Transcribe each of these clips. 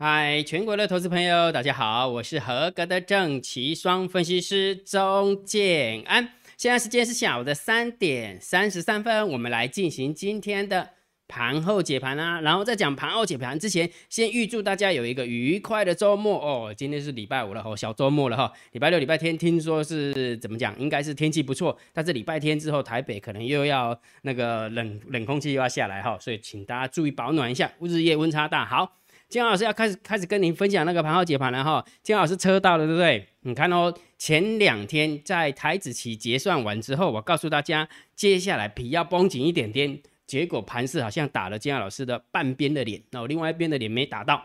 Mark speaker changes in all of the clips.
Speaker 1: 嗨，全国的投资朋友，大家好，我是合格的正奇双分析师钟建安。现在时间是下午的三点三十三分，我们来进行今天的盘后解盘啊。然后在讲盘后解盘之前，先预祝大家有一个愉快的周末哦。今天是礼拜五了哦，小周末了哈。礼拜六、礼拜天听说是怎么讲？应该是天气不错，但是礼拜天之后，台北可能又要那个冷冷空气又要下来哈，所以请大家注意保暖一下，日夜温差大。好。金老师要开始开始跟您分享那个盘后解盘了哈，金老师车到了对不对？你看哦，前两天在台子期结算完之后，我告诉大家，接下来皮要绷紧一点点，结果盘势好像打了金老师的半边的脸，哦，另外一边的脸没打到，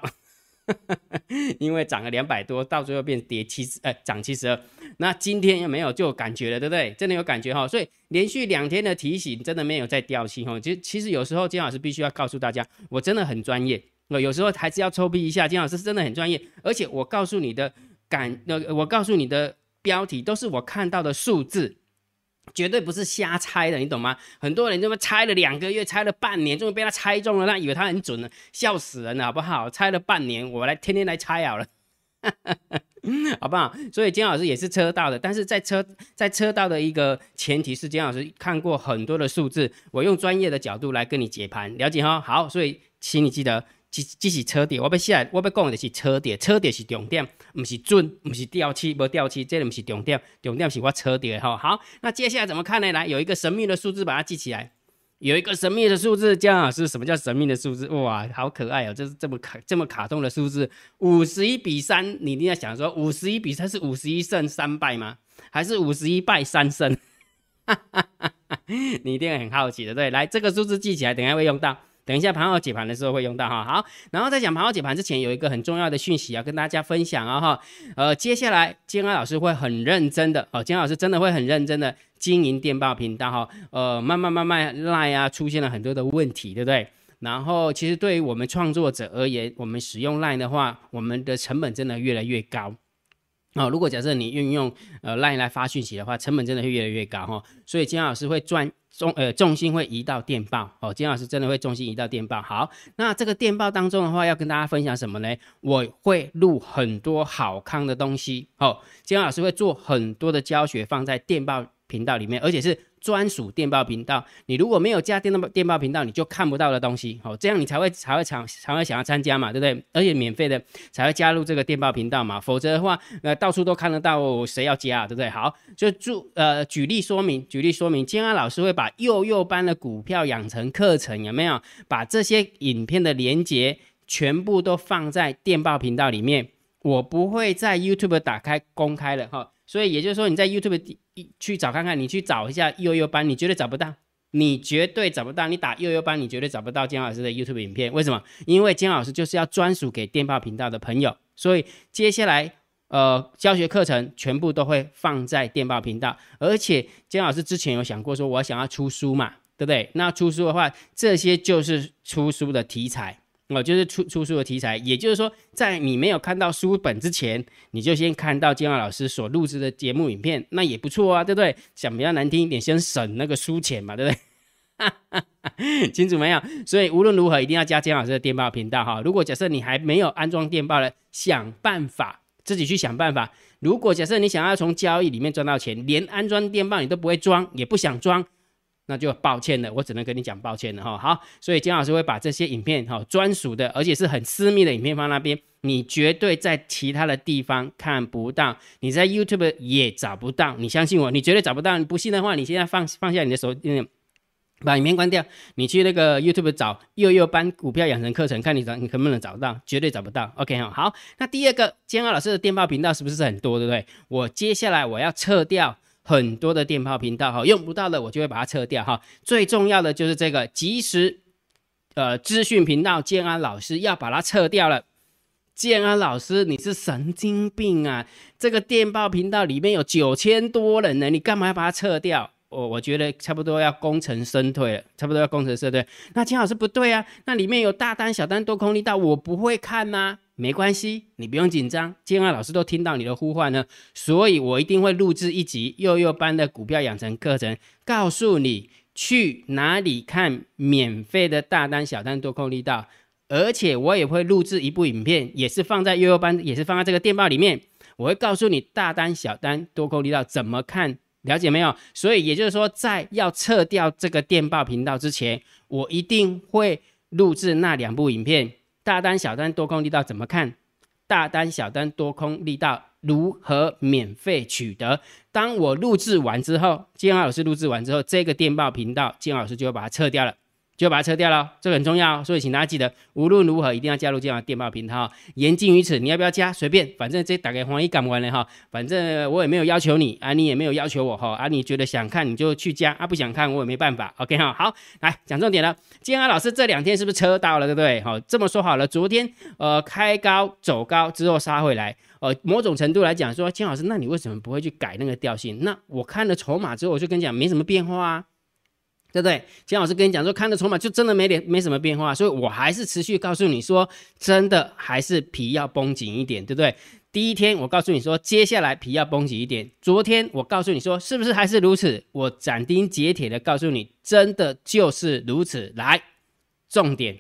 Speaker 1: 因为涨了两百多，到最后变跌七十，呃，涨七十二。那今天又没有就有感觉了，对不对？真的有感觉哈，所以连续两天的提醒真的没有再掉漆哈。其实其实有时候金老师必须要告诉大家，我真的很专业。那有时候还是要抽逼一下，金老师是真的很专业，而且我告诉你的感，呃，我告诉你的标题都是我看到的数字，绝对不是瞎猜的，你懂吗？很多人这么猜了两个月，猜了半年，终于被他猜中了，那以为他很准了，笑死人了，好不好？猜了半年，我来天天来猜好了，好不好？所以金老师也是车道的，但是在车在车道的一个前提是金老师看过很多的数字，我用专业的角度来跟你解盘，了解哈？好，所以请你记得。这这是车底，我要下，我要讲的是车底，车底是重点，不是准，不是掉漆，无掉漆，这个不是重点，重点是我车底吼。好，那接下来怎么看呢？来，有一个神秘的数字，把它记起来。有一个神秘的数字，姜老师，什么叫神秘的数字？哇，好可爱哦！这是这么卡这么卡通的数字，五十一比三，你一定要想说，五十一比三是五十一胜三败吗？还是五十一败三胜？你一定很好奇的，对？来，这个数字记起来，等下会用到。等一下盘后解盘的时候会用到哈，好，然后在讲盘后解盘之前，有一个很重要的讯息要跟大家分享啊哈，呃，接下来金安老师会很认真的哦，金安老师真的会很认真的经营电报频道哈，呃，慢慢慢慢赖啊，出现了很多的问题，对不对？然后其实对于我们创作者而言，我们使用赖的话，我们的成本真的越来越高。哦，如果假设你运用呃 Line 来发讯息的话，成本真的会越来越高哈，所以金老师会专重呃重心会移到电报哦，金老师真的会重心移到电报。好，那这个电报当中的话，要跟大家分享什么呢？我会录很多好康的东西哦，金老师会做很多的教学放在电报频道里面，而且是。专属电报频道，你如果没有加电报电报频道，你就看不到的东西，好，这样你才会才会想才会想要参加嘛，对不对？而且免费的才会加入这个电报频道嘛，否则的话，呃，到处都看得到，谁要加啊，对不对？好，就注呃举例说明，举例说明，金安老师会把幼幼班的股票养成课程有没有？把这些影片的连接全部都放在电报频道里面，我不会在 YouTube 打开公开了哈。所以也就是说，你在 YouTube 去找看看，你去找一下幼幼班，你绝对找不到，你绝对找不到。你打幼幼班，你绝对找不到姜老师的 YouTube 影片。为什么？因为姜老师就是要专属给电报频道的朋友，所以接下来呃教学课程全部都会放在电报频道。而且姜老师之前有想过说，我想要出书嘛，对不对？那出书的话，这些就是出书的题材。哦，就是出出书的题材，也就是说，在你没有看到书本之前，你就先看到金浩老师所录制的节目影片，那也不错啊，对不对？讲比较难听一点，先省那个书钱嘛，对不对？清楚没有？所以无论如何，一定要加金老师的电报频道哈。如果假设你还没有安装电报了，想办法自己去想办法。如果假设你想要从交易里面赚到钱，连安装电报你都不会装，也不想装。那就抱歉了，我只能跟你讲抱歉了哈。好，所以金老师会把这些影片哈专属的，而且是很私密的影片放那边，你绝对在其他的地方看不到，你在 YouTube 也找不到，你相信我，你绝对找不到。你不信的话，你现在放放下你的手，嗯，把影片关掉，你去那个 YouTube 找幼幼班股票养成课程，看你找你能不能找到，绝对找不到。OK 哈，好，那第二个，金老师的电报频道是不是很多，对不对？我接下来我要撤掉。很多的电报频道哈，用不到的我就会把它撤掉哈。最重要的就是这个即时呃资讯频道，建安老师要把它撤掉了。建安老师，你是神经病啊！这个电报频道里面有九千多人呢，你干嘛要把它撤掉？我我觉得差不多要功成身退了，差不多要功成身退。那金老师不对啊，那里面有大单、小单、多空力道，我不会看吗？没关系，你不用紧张。建安老师都听到你的呼唤呢，所以我一定会录制一集幼幼班的股票养成课程，告诉你去哪里看免费的大单、小单、多空力道，而且我也会录制一部影片，也是放在幼幼班，也是放在这个电报里面。我会告诉你大单、小单、多空力道怎么看，了解没有？所以也就是说，在要撤掉这个电报频道之前，我一定会录制那两部影片：大单、小单、多空力道怎么看？大单、小单、多空力道如何免费取得？当我录制完之后，金老师录制完之后，这个电报频道，金老师就会把它撤掉了。就把它撤掉了，这个很重要，所以请大家记得，无论如何一定要加入这样的电报频道。言尽于此，你要不要加？随便，反正这打给黄一干完了哈，反正我也没有要求你啊，你也没有要求我哈啊，你觉得想看你就去加啊，不想看我也没办法。OK 哈，好，来讲重点了。金安老师这两天是不是车到了，对不对？好，这么说好了，昨天呃开高走高之后杀回来，呃某种程度来讲说，金老师，那你为什么不会去改那个调性？那我看了筹码之后，我就跟你讲，没什么变化啊。对不对？金老师跟你讲说，看的筹码就真的没点没什么变化，所以我还是持续告诉你说，真的还是皮要绷紧一点，对不对？第一天我告诉你说，接下来皮要绷紧一点。昨天我告诉你说，是不是还是如此？我斩钉截铁的告诉你，真的就是如此。来，重点，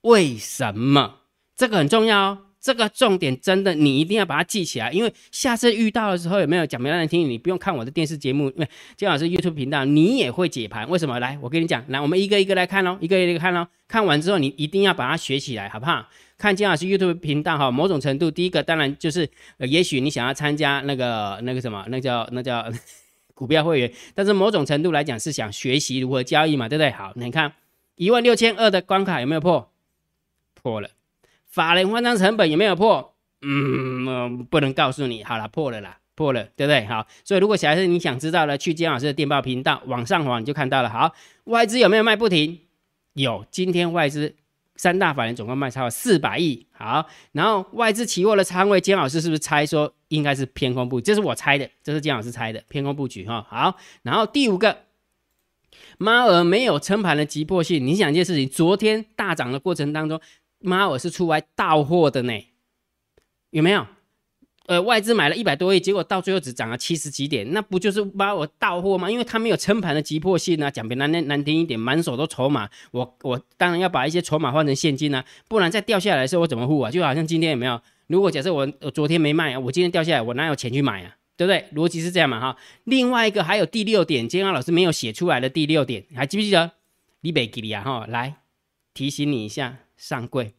Speaker 1: 为什么？这个很重要哦。这个重点真的，你一定要把它记起来，因为下次遇到的时候有没有讲没让人听？你不用看我的电视节目，因为金老师 YouTube 频道，你也会解盘。为什么？来，我跟你讲，来，我们一个一个来看喽，一个一个看喽。看完之后，你一定要把它学起来，好不好？看金老师 YouTube 频道哈，某种程度，第一个当然就是，呃，也许你想要参加那个那个什么，那叫那叫 股票会员，但是某种程度来讲是想学习如何交易嘛，对不对？好，你看一万六千二的关卡有没有破？破了。法人换仓成本有没有破？嗯，不能告诉你。好了，破了啦，破了，对不对？好，所以如果小孩子你想知道了，去金老师的电报频道往上滑，你就看到了。好，外资有没有卖不停？有，今天外资三大法人总共卖超过四百亿。好，然后外资期货的仓位，金老师是不是猜说应该是偏空布局？这是我猜的，这是金老师猜的偏空布局哈。好，然后第五个，猫儿没有撑盘的急迫性。你想一件事情，昨天大涨的过程当中。妈，我是出来到货的呢，有没有？呃，外资买了一百多亿，结果到最后只涨了七十几点，那不就是把我到货吗？因为他没有撑盘的急迫性啊，讲比难难难听一点，满手都筹码，我我当然要把一些筹码换成现金啊，不然再掉下来的时候我怎么付啊？就好像今天有没有？如果假设我我昨天没卖啊，我今天掉下来，我哪有钱去买啊？对不对？逻辑是这样嘛哈。另外一个还有第六点，金安老师没有写出来的第六点，还记不记得？李北吉利啊哈，来提醒你一下。上柜，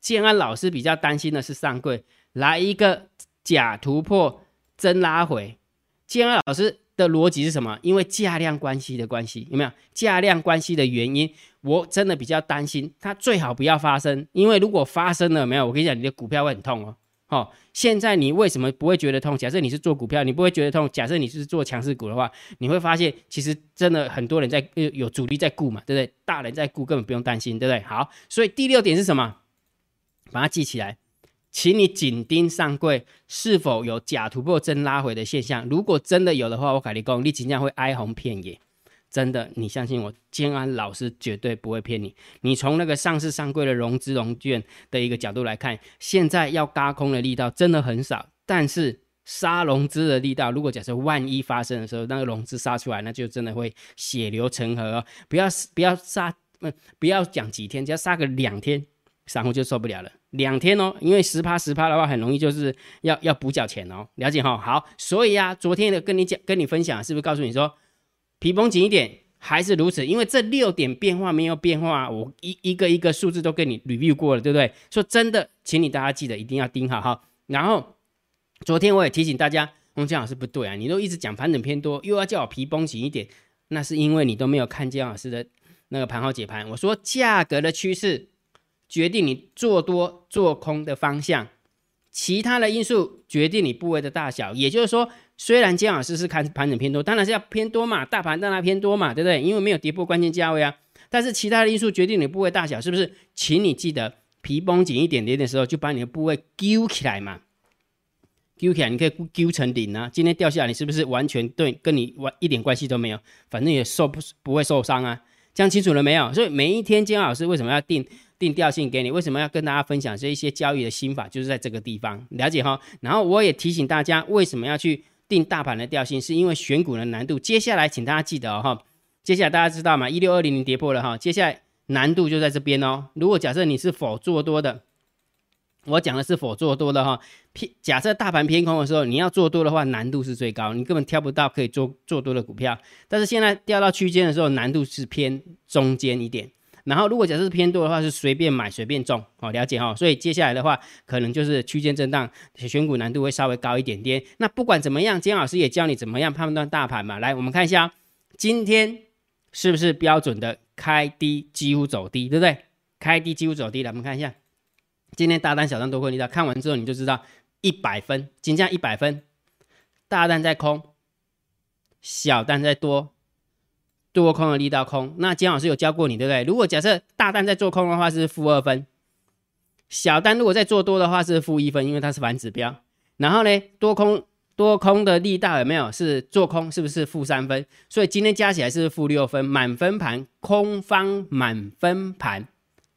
Speaker 1: 建安老师比较担心的是上柜来一个假突破真拉回。建安老师的逻辑是什么？因为价量关系的关系，有没有价量关系的原因？我真的比较担心，它最好不要发生。因为如果发生了，没有，我跟你讲，你的股票会很痛哦。哦，现在你为什么不会觉得痛？假设你是做股票，你不会觉得痛。假设你是做强势股的话，你会发现其实真的很多人在有有主力在顾嘛，对不对？大人在顾，根本不用担心，对不对？好，所以第六点是什么？把它记起来，请你紧盯上柜是否有假突破真拉回的现象。如果真的有的话，我跟你讲，你即将会哀鸿遍野。真的，你相信我，建安老师绝对不会骗你。你从那个上市上柜的融资融券的一个角度来看，现在要嘎空的力道真的很少。但是杀融资的力道，如果假设万一发生的时候，那个融资杀出来，那就真的会血流成河哦。不要不要杀，不不要讲几天，只要杀个两天，散户就受不了了。两天哦，因为十趴十趴的话，很容易就是要要补缴钱哦。了解哈？好，所以啊，昨天的跟你讲，跟你分享，是不是告诉你说？皮绷紧一点，还是如此，因为这六点变化没有变化，我一一个一个数字都跟你 review 过了，对不对？说真的，请你大家记得一定要盯好哈。然后昨天我也提醒大家，洪江老师不对啊，你都一直讲盘整偏多，又要叫我皮绷紧一点，那是因为你都没有看江老师的那个盘号解盘。我说价格的趋势决定你做多做空的方向，其他的因素决定你部位的大小，也就是说。虽然姜老师是看盘整偏多，当然是要偏多嘛，大盘当然偏多嘛，对不对？因为没有跌破关键价位啊。但是其他的因素决定你部位大小，是不是？请你记得皮绷紧一点点的时候，就把你的部位揪起来嘛，揪起来，你可以揪成顶啊。今天掉下来，你是不是完全对跟你完一点关系都没有？反正也受不不会受伤啊。讲清楚了没有？所以每一天姜老师为什么要定定调性给你？为什么要跟大家分享这一些交易的心法？就是在这个地方了解哈。然后我也提醒大家，为什么要去？定大盘的调性是因为选股的难度。接下来，请大家记得哈，接下来大家知道吗？一六二零零跌破了哈，接下来难度就在这边哦。如果假设你是否做多的，我讲的是否做多的哈。偏假设大盘偏空的时候，你要做多的话，难度是最高，你根本挑不到可以做做多的股票。但是现在掉到区间的时候，难度是偏中间一点。然后如果假设是偏多的话，是随便买随便中，好了解哈。所以接下来的话，可能就是区间震荡，选股难度会稍微高一点点。那不管怎么样，金老师也教你怎么样判断大盘嘛。来，我们看一下今天是不是标准的开低几乎走低，对不对？开低几乎走低了，我们看一下今天大单小单多空力道，看完之后你就知道一百分，金价一百分，大单在空，小单在多。多空的力道空，那姜老师有教过你，对不对？如果假设大单在做空的话是负二分，小单如果在做多的话是负一分，因为它是反指标。然后呢，多空多空的力道有没有是做空？是不是负三分？所以今天加起来是负六分，满分盘，空方满分盘，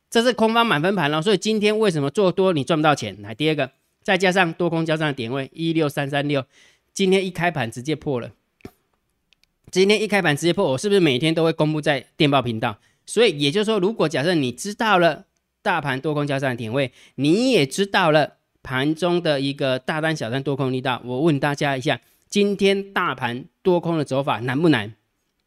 Speaker 1: 这是空方满分盘了。所以今天为什么做多你赚不到钱？来，第二个，再加上多空交战的点位一六三三六，今天一开盘直接破了。今天一开盘直接破，我是不是每天都会公布在电报频道？所以也就是说，如果假设你知道了大盘多空交战的点位，你也知道了盘中的一个大单、小单多空力道，我问大家一下，今天大盘多空的走法难不难？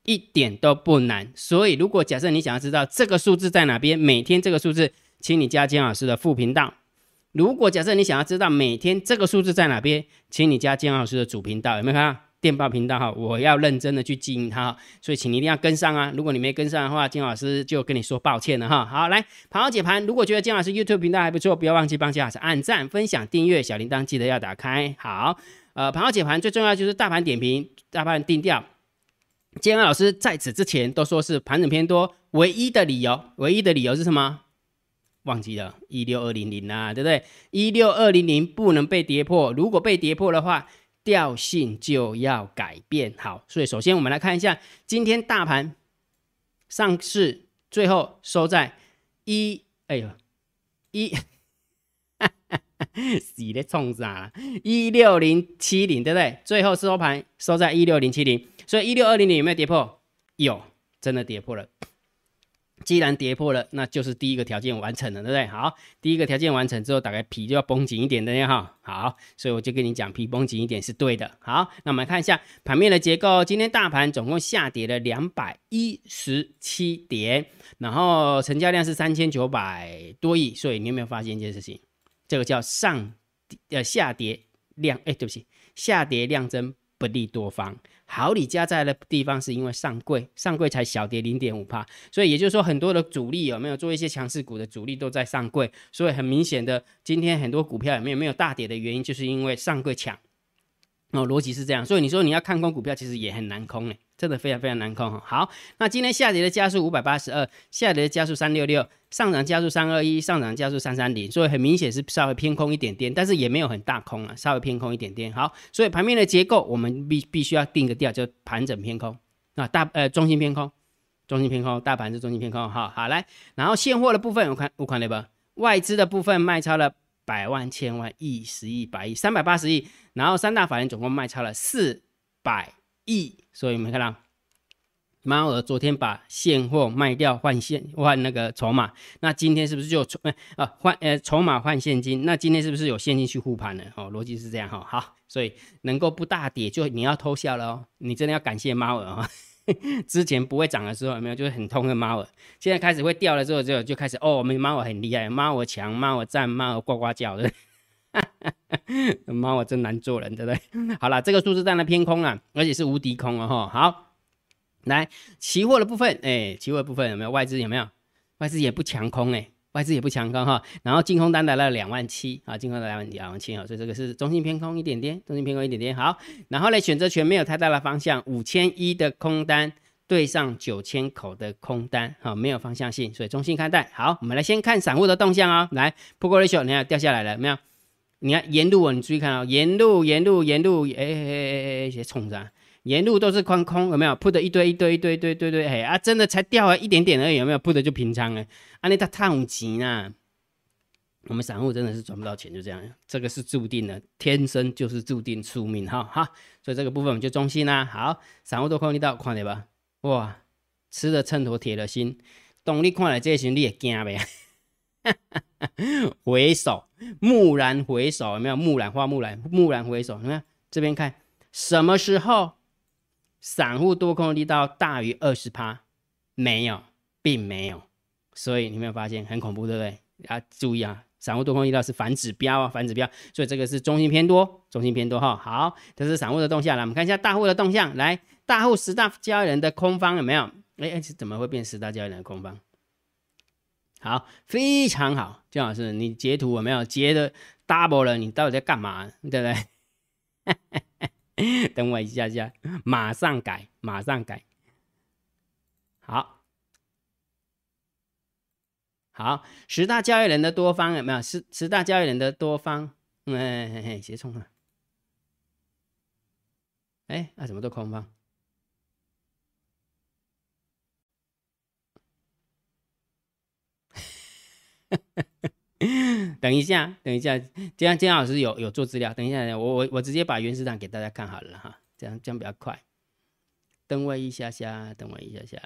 Speaker 1: 一点都不难。所以如果假设你想要知道这个数字在哪边，每天这个数字，请你加金老师的副频道。如果假设你想要知道每天这个数字在哪边，请你加金老师的主频道，有没有看到？电报频道哈，我要认真的去经营它，所以请你一定要跟上啊！如果你没跟上的话，金老师就跟你说抱歉了哈。好，来盘后解盘，如果觉得金老师 YouTube 频道还不错，不要忘记帮金老师按赞、分享、订阅，小铃铛记得要打开。好，呃，盘后解盘最重要就是大盘点评、大盘定调。金老师在此之前都说是盘整偏多，唯一的理由，唯一的理由是什么？忘记了，一六二零零啊，对不对？一六二零零不能被跌破，如果被跌破的话。调性就要改变好，所以首先我们来看一下今天大盘上市最后收在一，哎呦一，死的冲啥？一六零七零对不对？最后收盘收在一六零七零，所以一六二零零有没有跌破？有，真的跌破了。既然跌破了，那就是第一个条件完成了，对不对？好，第一个条件完成之后，大概皮就要绷紧一点的哈。好，所以我就跟你讲，皮绷紧一点是对的。好，那我们看一下盘面的结构。今天大盘总共下跌了两百一十七点，然后成交量是三千九百多亿。所以你有没有发现一件事情？这个叫上呃下跌量，哎，对不起，下跌量增不利多方。好，你加在的地方是因为上柜，上柜才小跌零点五帕，所以也就是说很多的主力有没有做一些强势股的主力都在上柜，所以很明显的，今天很多股票有没有没有大跌的原因，就是因为上柜抢。哦，逻辑是这样，所以你说你要看空股票，其实也很难空诶，真的非常非常难控哈。好，那今天下跌的加速五百八十二，下跌的加速三六六，上涨加速三二一，上涨加速三三零，所以很明显是稍微偏空一点点，但是也没有很大空啊，稍微偏空一点点。好，所以盘面的结构我们必必须要定个调，就盘整偏空啊，大呃中心偏空，中心偏空，大盘是中心偏空。好好来，然后现货的部分我看我看那个外资的部分卖超了。百万、千万、亿、十亿、百亿、三百八十亿，然后三大法人总共卖超了四百亿，所以没看到猫儿昨天把现货卖掉换现换那个筹码，那今天是不是就筹啊换呃筹码换现金？那今天是不是有现金去护盘了？哦，逻辑是这样哈，好，所以能够不大跌，就你要偷笑了哦，你真的要感谢猫儿啊。之前不会涨的时候有没有？就是很痛恨猫儿，现在开始会掉了之后就就开始哦，我们猫儿很厉害，猫儿强，猫儿赞，猫儿呱呱叫的，妈，我真难做人，对不对？好了，这个数字在那偏空了，而且是无敌空了哈。好，来期货的部分，哎，期货部分有没有外资？有没有外资也不强空哎。外资也不强空哈，然后净空单来了两万七啊，净空单两万两万七啊，所以这个是中性偏空一点点，中性偏空一点点好。然后呢，选择权没有太大的方向，五千一的空单对上九千口的空单，好，没有方向性，所以中性看待。好，我们来先看散户的动向哦，来，Put ratio 你看掉下来了没有？你看沿路哦，你注意看哦，沿路沿路沿路，哎哎哎哎，些冲着。沿路都是宽空，有没有铺的一堆一堆一堆堆堆堆？嘿啊，真的才掉了一点点而已，有没有铺的就平仓了？啊，那他太急呢。我们散户真的是赚不到钱，就这样，这个是注定的，天生就是注定出命哈哈。所以这个部分我们就中心啦。好，散户都空力道，看点吧。哇，吃的秤砣铁了心，当你看了这些，你也惊呗。回首，蓦然回首，有没有？蓦然花木兰，蓦然回首，有没有？这边看，什么时候散户多空力道大于二十趴？没有，并没有。所以你没有发现很恐怖，对不对？啊，注意啊，散户多空力道是反指标啊，反指标。所以这个是中心偏多，中心偏多哈。好，这是散户的动向来，我们看一下大户的动向。来，大户十大交易人的空方有没有？哎，怎么会变十大交易人的空方？好，非常好，姜老师，你截图有没有截的 double 了？你到底在干嘛？对不对？等我一下下，马上改，马上改。好，好，十大交易人的多方有没有？十十大交易人的多方，嗯，斜冲了！哎，那怎么都空方？等一下，等一下，这样姜老师有有做资料。等一下，我我我直接把原始档给大家看好了哈，这样这样比较快。等我一下下，等我一下下。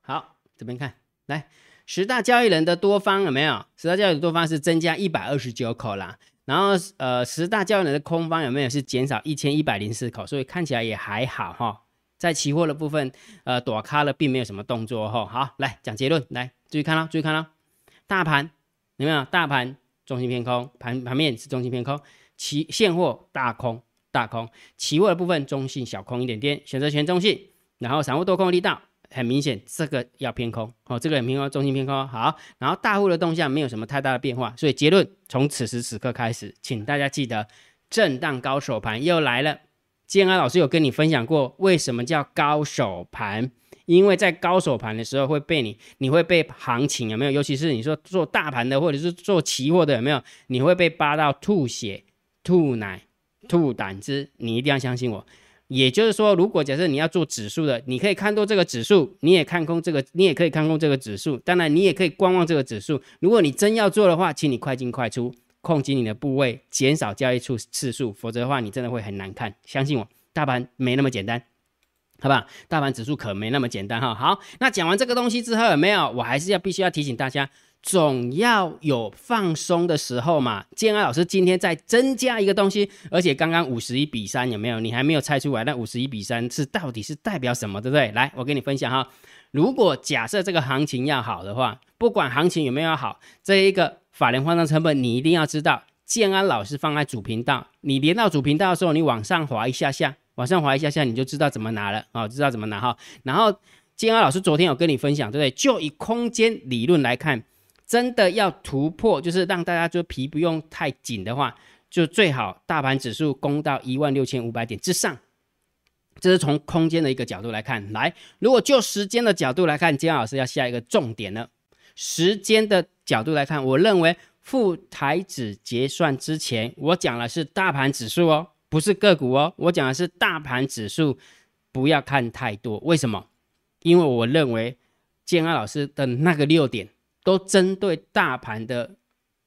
Speaker 1: 好，这边看，来十大交易人的多方有没有？十大交易人多方是增加一百二十九口啦，然后呃，十大交易人的空方有没有？是减少一千一百零四口，所以看起来也还好哈。在期货的部分，呃，躲开了，并没有什么动作哈。好，来讲结论，来注意看了，注意看了，大盘有没有？大盘中心偏空，盘盘面是中心偏空，期现货大空大空，期货的部分中性小空一点点，选择权中性，然后散户多空力道很明显，这个要偏空哦，这个很偏空，中心偏空。好，然后大户的动向没有什么太大的变化，所以结论从此时此刻开始，请大家记得震荡高手盘又来了。建安老师有跟你分享过，为什么叫高手盘？因为在高手盘的时候会被你，你会被行情有没有？尤其是你说做大盘的，或者是做期货的有没有？你会被扒到吐血、吐奶、吐胆汁。你一定要相信我。也就是说，如果假设你要做指数的，你可以看多这个指数，你也看空这个，你也可以看空这个指数。当然，你也可以观望这个指数。如果你真要做的话，请你快进快出。控制你的部位，减少交易次次数，否则的话，你真的会很难看。相信我，大盘没那么简单，好吧？大盘指数可没那么简单哈。好，那讲完这个东西之后，有没有？我还是要必须要提醒大家，总要有放松的时候嘛。建安老师今天再增加一个东西，而且刚刚五十一比三有没有？你还没有猜出来，那五十一比三是到底是代表什么，对不对？来，我跟你分享哈。如果假设这个行情要好的话，不管行情有没有好，这一个。法人换仓成本，你一定要知道。建安老师放在主频道，你连到主频道的时候，你往上滑一下下，往上滑一下下，你就知道怎么拿了啊，知道怎么拿哈。然后建安老师昨天有跟你分享，对不对？就以空间理论来看，真的要突破，就是让大家就皮不用太紧的话，就最好大盘指数攻到一万六千五百点之上。这是从空间的一个角度来看。来，如果就时间的角度来看，建安老师要下一个重点了。时间的角度来看，我认为副台指结算之前，我讲的是大盘指数哦，不是个股哦，我讲的是大盘指数，不要看太多。为什么？因为我认为建安老师的那个六点都针对大盘的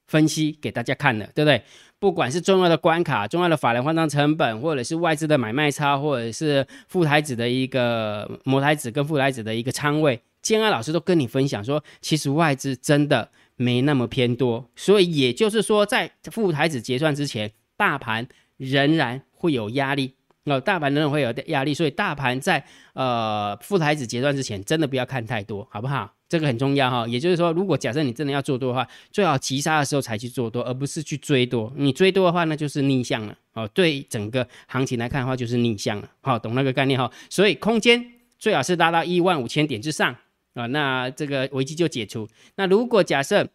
Speaker 1: 分析给大家看了，对不对？不管是重要的关卡、重要的法人换仓成本，或者是外资的买卖差，或者是副台指的一个模台指跟副台指的一个仓位。建安老师都跟你分享说，其实外资真的没那么偏多，所以也就是说，在副台子结算之前，大盘仍然会有压力，哦，大盘仍然会有压力，所以大盘在呃副台子结算之前，真的不要看太多，好不好？这个很重要哈。也就是说，如果假设你真的要做多的话，最好急杀的时候才去做多，而不是去追多。你追多的话，那就是逆向了，哦，对整个行情来看的话，就是逆向了，好，懂那个概念哈。所以空间最好是拉到一万五千点之上。啊，那这个危机就解除。那如果假设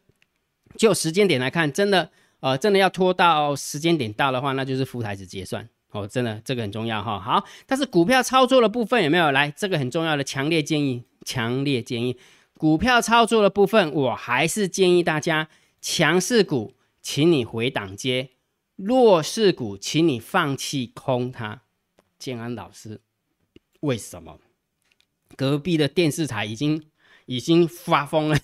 Speaker 1: 就时间点来看，真的呃，真的要拖到时间点到的话，那就是副台子结算哦，真的这个很重要哈。好，但是股票操作的部分有没有来？这个很重要的强烈建议，强烈建议股票操作的部分，我还是建议大家强势股，请你回档接；弱势股，请你放弃空它。建安老师，为什么？隔壁的电视台已经。已经发疯了，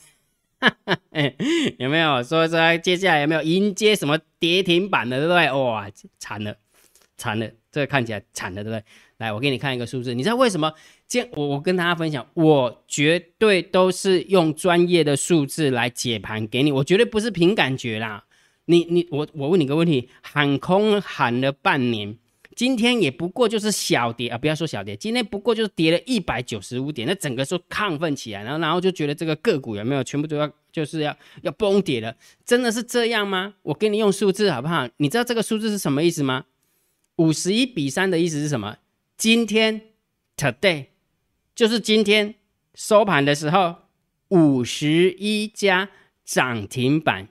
Speaker 1: 有没有说说接下来有没有迎接什么跌停板的，对不对？哇，惨了，惨了，这个看起来惨了，对不对？来，我给你看一个数字，你知道为什么？今我我跟大家分享，我绝对都是用专业的数字来解盘给你，我绝对不是凭感觉啦。你你我我问你个问题，喊空喊了半年。今天也不过就是小跌啊，不要说小跌，今天不过就是跌了一百九十五点，那整个说亢奋起来，然后然后就觉得这个个股有没有全部都要就是要要崩跌了？真的是这样吗？我给你用数字好不好？你知道这个数字是什么意思吗？五十一比三的意思是什么？今天 today 就是今天收盘的时候，五十一家涨停板，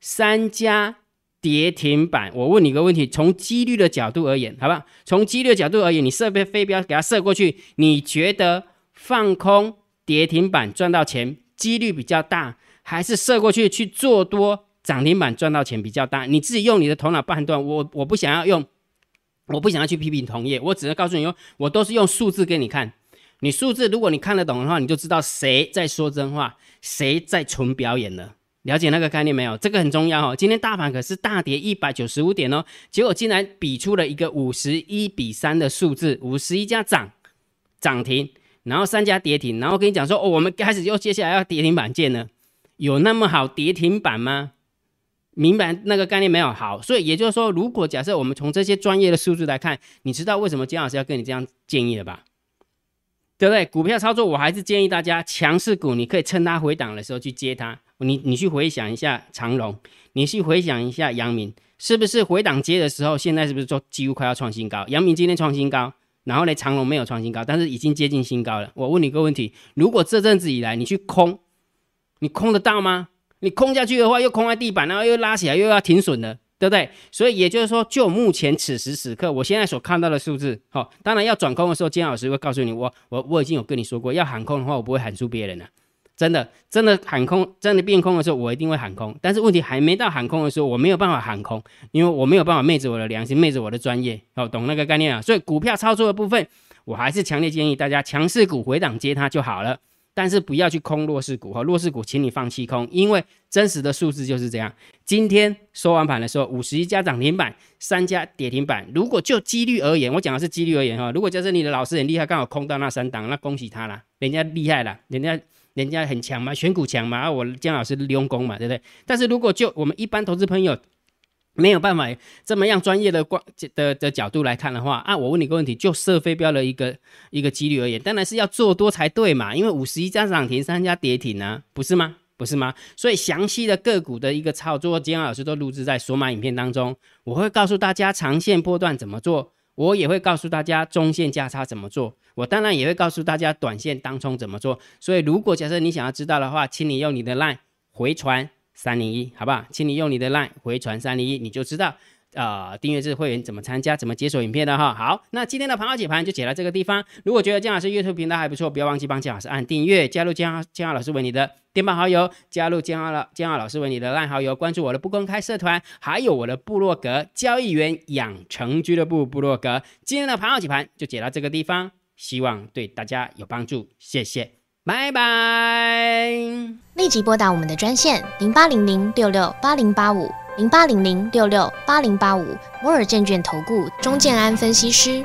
Speaker 1: 三家。跌停板，我问你个问题：从几率的角度而言，好不好？从几率的角度而言，你设备飞镖给它射过去，你觉得放空跌停板赚到钱几率比较大，还是射过去去做多涨停板赚到钱比较大？你自己用你的头脑判断。我我不想要用，我不想要去批评同业，我只能告诉你，我都是用数字给你看。你数字如果你看得懂的话，你就知道谁在说真话，谁在纯表演了。了解那个概念没有？这个很重要哦。今天大盘可是大跌一百九十五点哦，结果竟然比出了一个五十一比三的数字，五十一家涨涨停，然后三家跌停，然后跟你讲说哦，我们开始又接下来要跌停板见了，有那么好跌停板吗？明白那个概念没有？好，所以也就是说，如果假设我们从这些专业的数字来看，你知道为什么金老师要跟你这样建议了吧？对不对？股票操作，我还是建议大家强势股，你可以趁它回档的时候去接它。你你去回想一下长隆，你去回想一下阳明，是不是回档接的时候，现在是不是说几乎快要创新高？阳明今天创新高，然后呢，长隆没有创新高，但是已经接近新高了。我问你个问题：如果这阵子以来你去空，你空得到吗？你空下去的话，又空在地板，然后又拉起来，又要停损了，对不对？所以也就是说，就目前此时此刻，我现在所看到的数字，好，当然要转空的时候，金老师会告诉你，我我我已经有跟你说过，要喊空的话，我不会喊出别人了。真的，真的喊空，真的变空的时候，我一定会喊空。但是问题还没到喊空的时候，我没有办法喊空，因为我没有办法昧着我的良心，昧着我的专业，哦，懂那个概念啊？所以股票操作的部分，我还是强烈建议大家强势股回档接它就好了，但是不要去空弱势股哈，弱势股请你放弃空，因为真实的数字就是这样。今天收完盘的时候，五十一家涨停板，三家跌停板。如果就几率而言，我讲的是几率而言哈，如果假设你的老师很厉害，刚好空到那三档，那恭喜他了，人家厉害了，人家。人家很强嘛，选股强嘛，啊，我姜老师用功嘛，对不对？但是如果就我们一般投资朋友没有办法这么样专业的光的的角度来看的话，啊，我问你个问题，就射飞镖的一个一个几率而言，当然是要做多才对嘛，因为五十一家涨停，三家跌停啊，不是吗？不是吗？所以详细的个股的一个操作，姜老师都录制在索马影片当中，我会告诉大家长线波段怎么做，我也会告诉大家中线价差怎么做。我当然也会告诉大家短线当冲怎么做，所以如果假设你想要知道的话，请你用你的 LINE 回传三零一，好不好？请你用你的 LINE 回传三零一，你就知道。呃，订阅制会员怎么参加？怎么解锁影片的哈？好，那今天的盘号解盘就解到这个地方。如果觉得姜老师 YouTube 频道还不错，不要忘记帮姜老师按订阅，加入姜姜老师为你的电报好友，加入姜老姜老师为你的烂好友，关注我的不公开社团，还有我的部落格交易员养成俱乐部部落格。今天的盘号解盘就解到这个地方，希望对大家有帮助，谢谢，拜拜。
Speaker 2: 立即拨打我们的专线零八零零六六八零八五。零八零零六六八零八五摩尔证券投顾钟建安分析师，